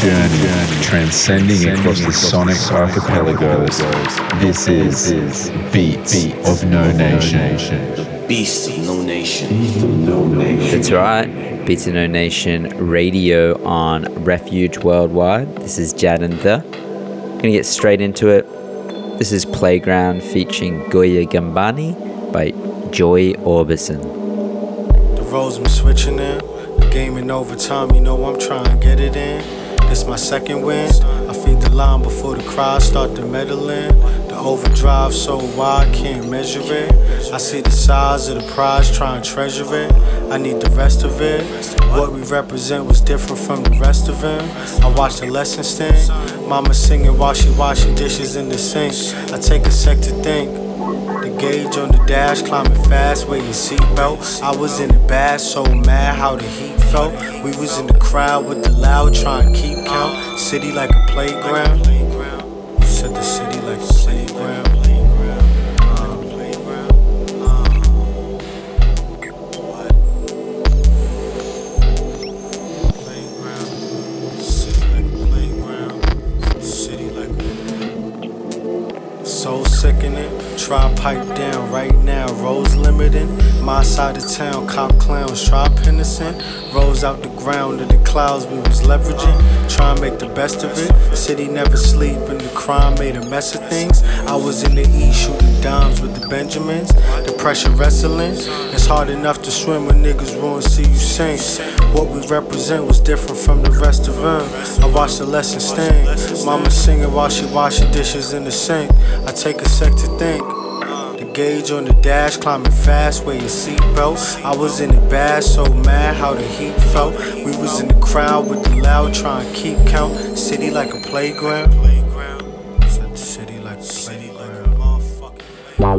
journey, transcending across the sonic archipelagos. This is Beats of No Nation. Beast of No Nation. That's right. Beats of No Nation radio on Refuge Worldwide. This is Jadantha. Gonna get straight into it. This is Playground featuring Goya Gumbani by Joy Orbison. The roles I'm switching in. The game in overtime, you know I'm trying to get it in. This my second win. I feed the line before the crowd start to meddle in. The overdrive so wide, can't measure it. I see the size of the prize, try and treasure it. I need the rest of it. What we represent was different from the rest of them. I watch the lesson sting. Mama singing while she washing dishes in the sink. I take a sec to think. The gauge on the dash, climbing fast, wear your seatbelt. I was in the bad, so mad how the heat felt. We was in the crowd with the loud, trying to keep count. City like a playground. Said the city like a playground. Sickening. Try pipe down right now, roads limiting. My side of town, cop clowns try pennicing. Rose out the ground of the clouds we was leveraging. Try and make the best of it. City never sleep and the crime made a mess of things. I was in the east shooting dimes with the Benjamins. The pressure wrestling. It's hard enough to swim when niggas ruin see you sink. What we represent was different from the rest of them. I watched the lesson sting. Mama singing while she washing dishes in the sink. I take a sec to think gauge on the dash, climbing fast, wear your seatbelt. I was in the bath, so mad how the heat felt. We was in the crowd with the loud, trying to keep count. City like a playground. City like a playground. Wow,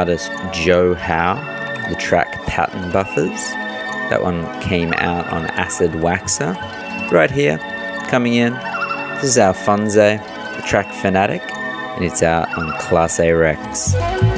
artist Joe Howe, the track Pattern Buffers. That one came out on Acid Waxa. Right here, coming in, this is Alphonse, the track Fanatic, and it's out on Klasse Wrecks.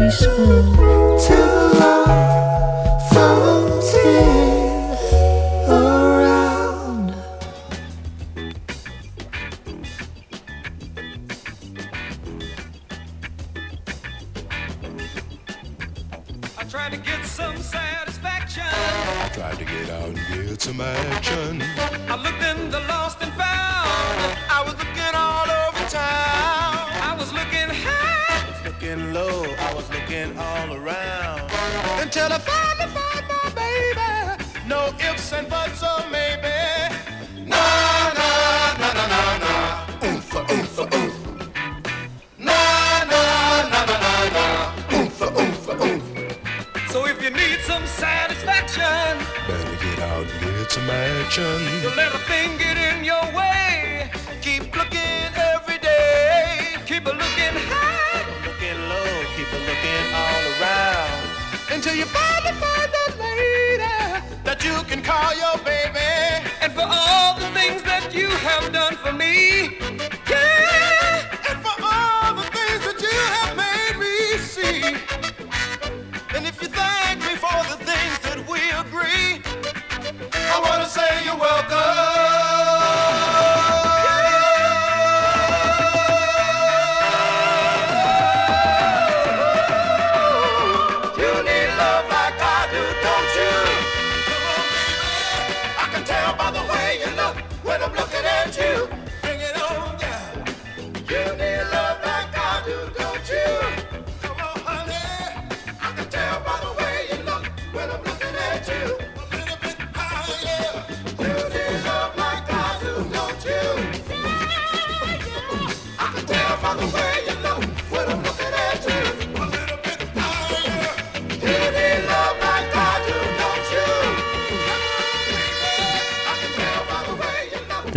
And if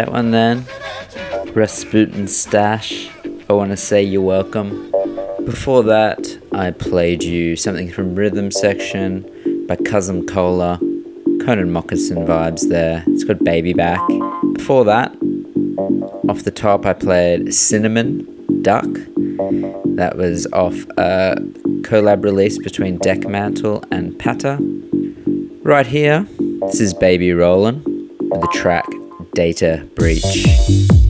That one then, Rasputin Stash. I want to say you're welcome. Before that, I played you something from Rhythm Section by Cousin Cola. Connan Mockasin vibes there. It's got Baby Back. Before that, off the top, I played Cinnamon Duck. That was off a collab release between Dekmantel and Pata. Right here, this is Baby Rollén with the track Data Breach.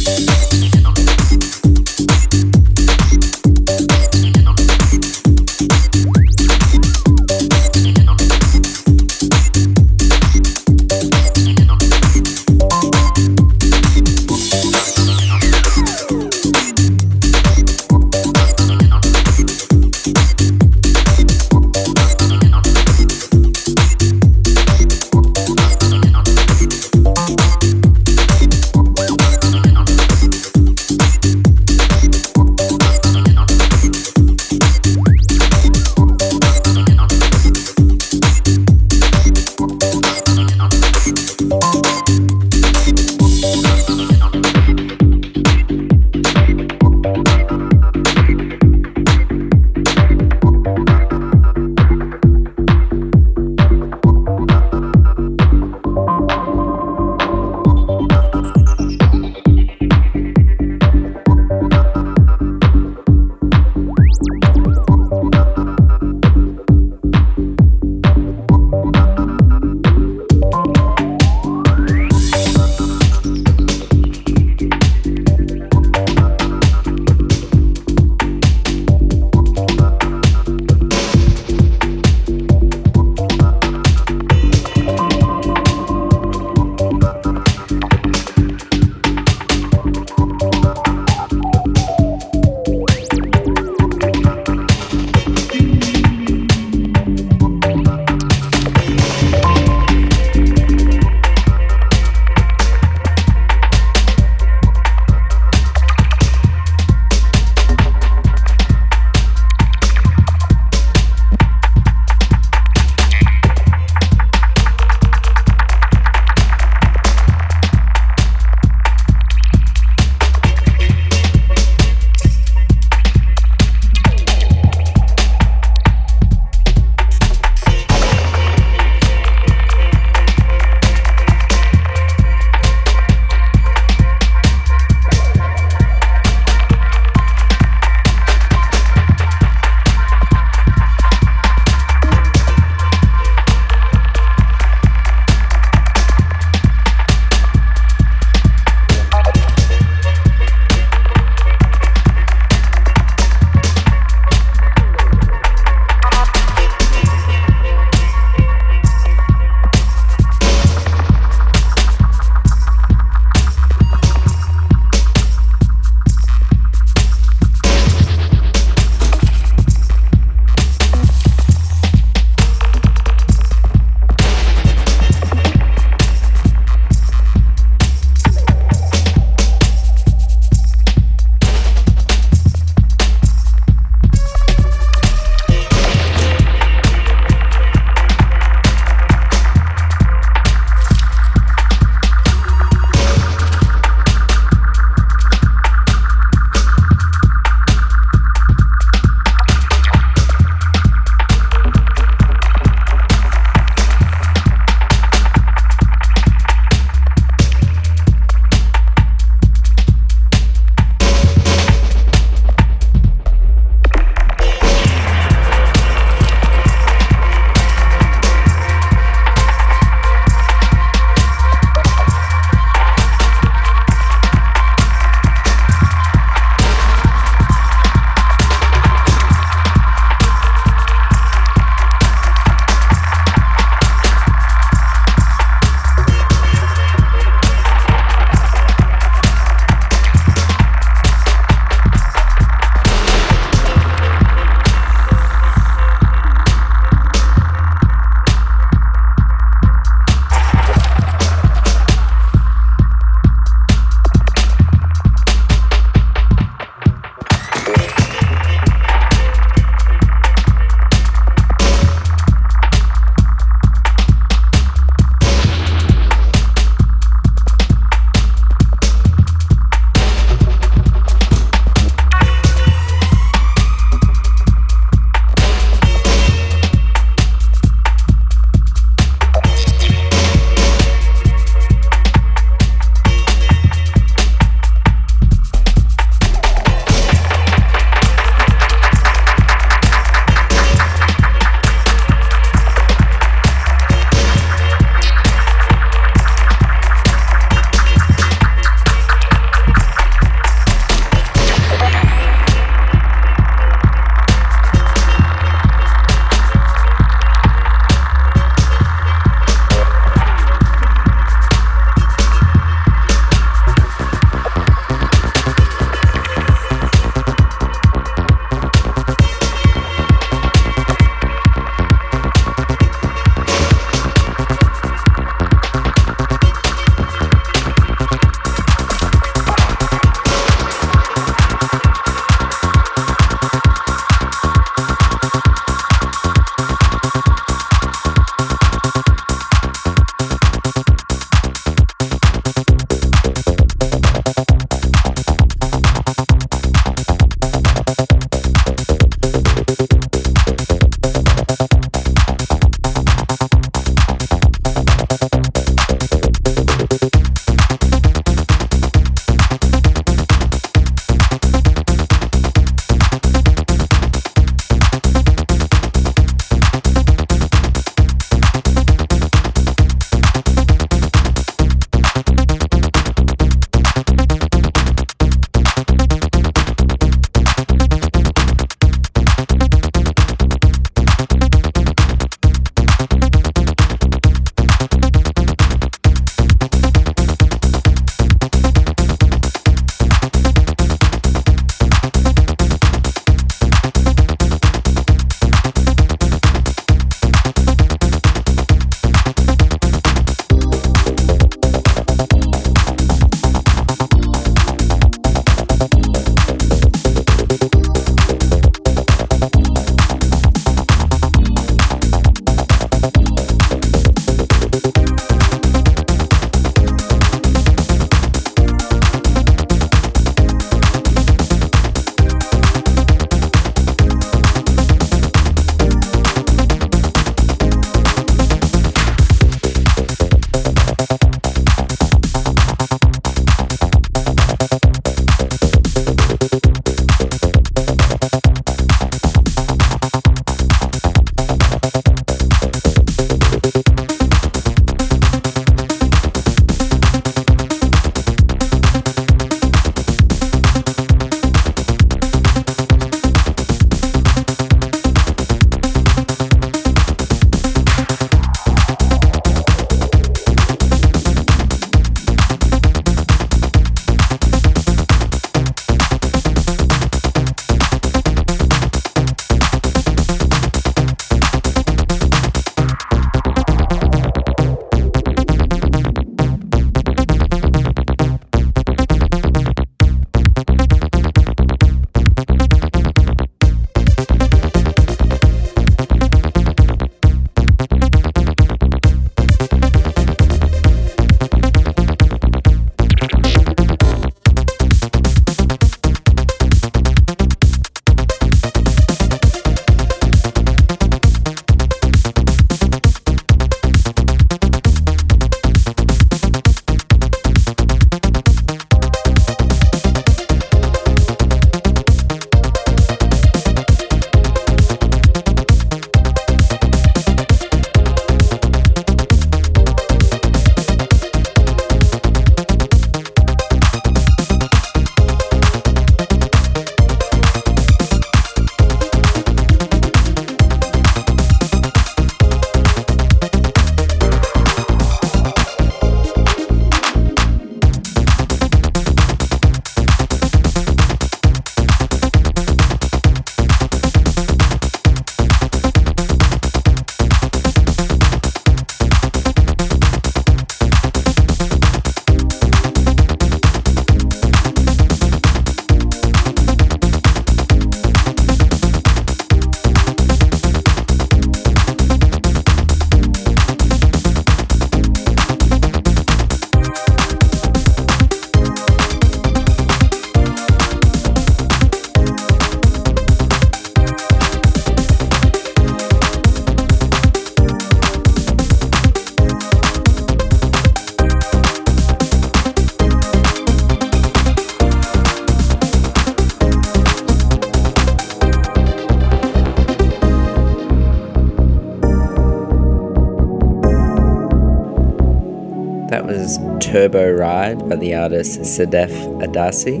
Turbo Ride by the artist Sedef Adasi.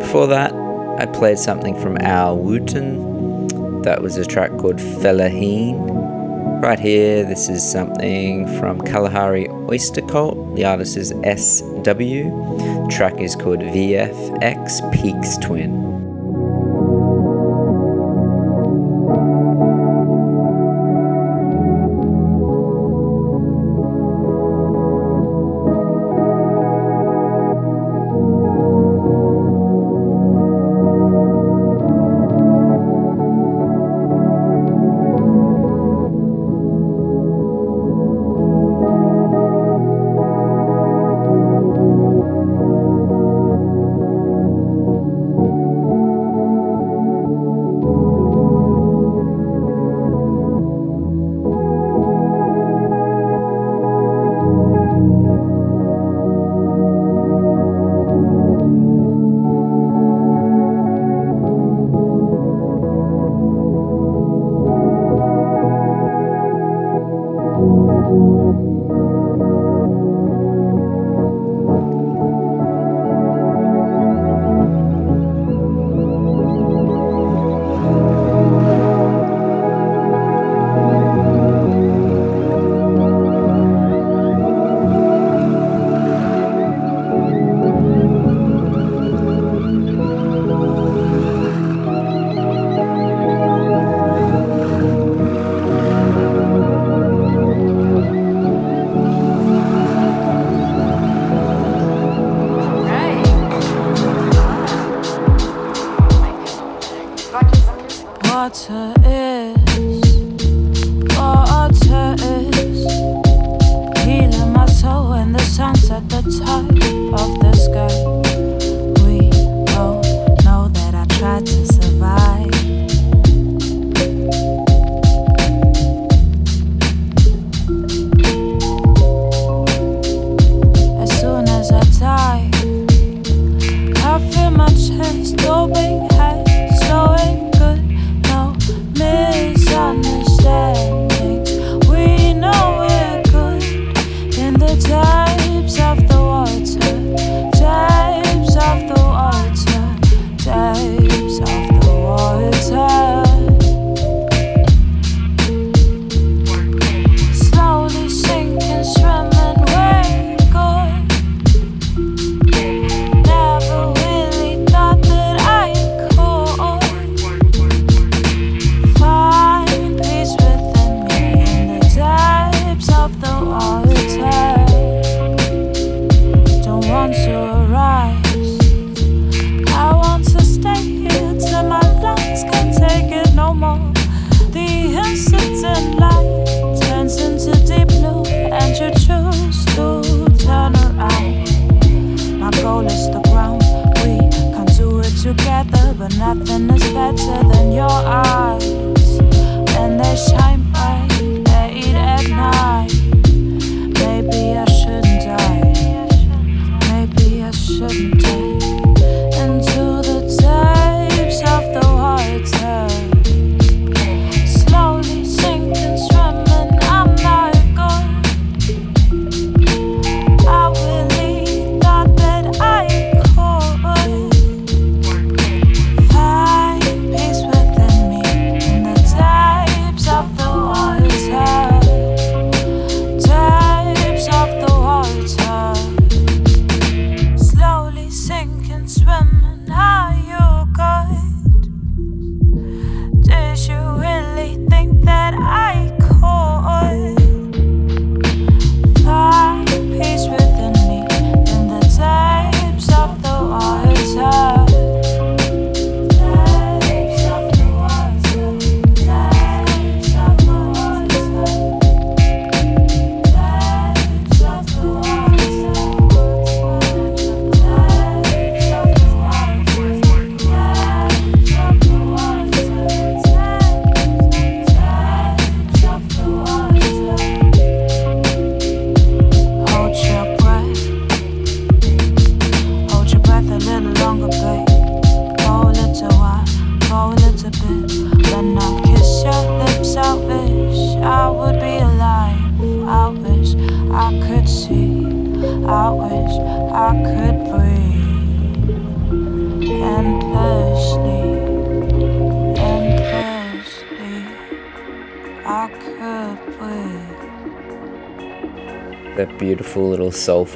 Before that, I played something from Al Wootton. That was a track called Felaheen. Right here, this is something from Kalahari Oyster Cult. The artist is SW. The track is called VFX Peaks Twin.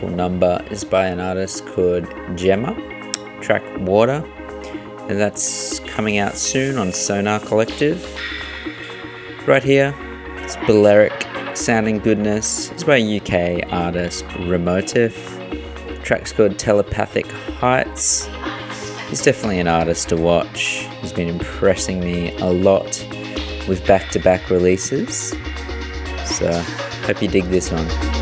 Soulful number is by an artist called Gemma, track Water, and that's coming out soon on Sonar Kollektiv. Right here, it's Balearic sounding goodness. It's by UK artist Remotif. The track's called Telepathic Heights. He's definitely an artist to watch. He's been impressing me a lot with back to back releases. So, hope you dig this one.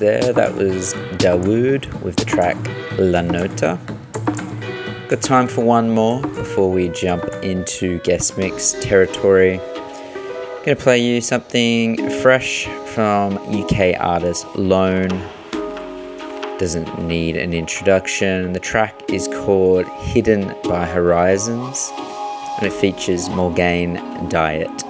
There, that was Dawood with the track La Nota. Got time for one more before we jump into guest mix territory. Gonna play you something fresh from UK artist Lone. Doesn't need an introduction. The track is called Hidden by Horizons and it features Morgane Diet.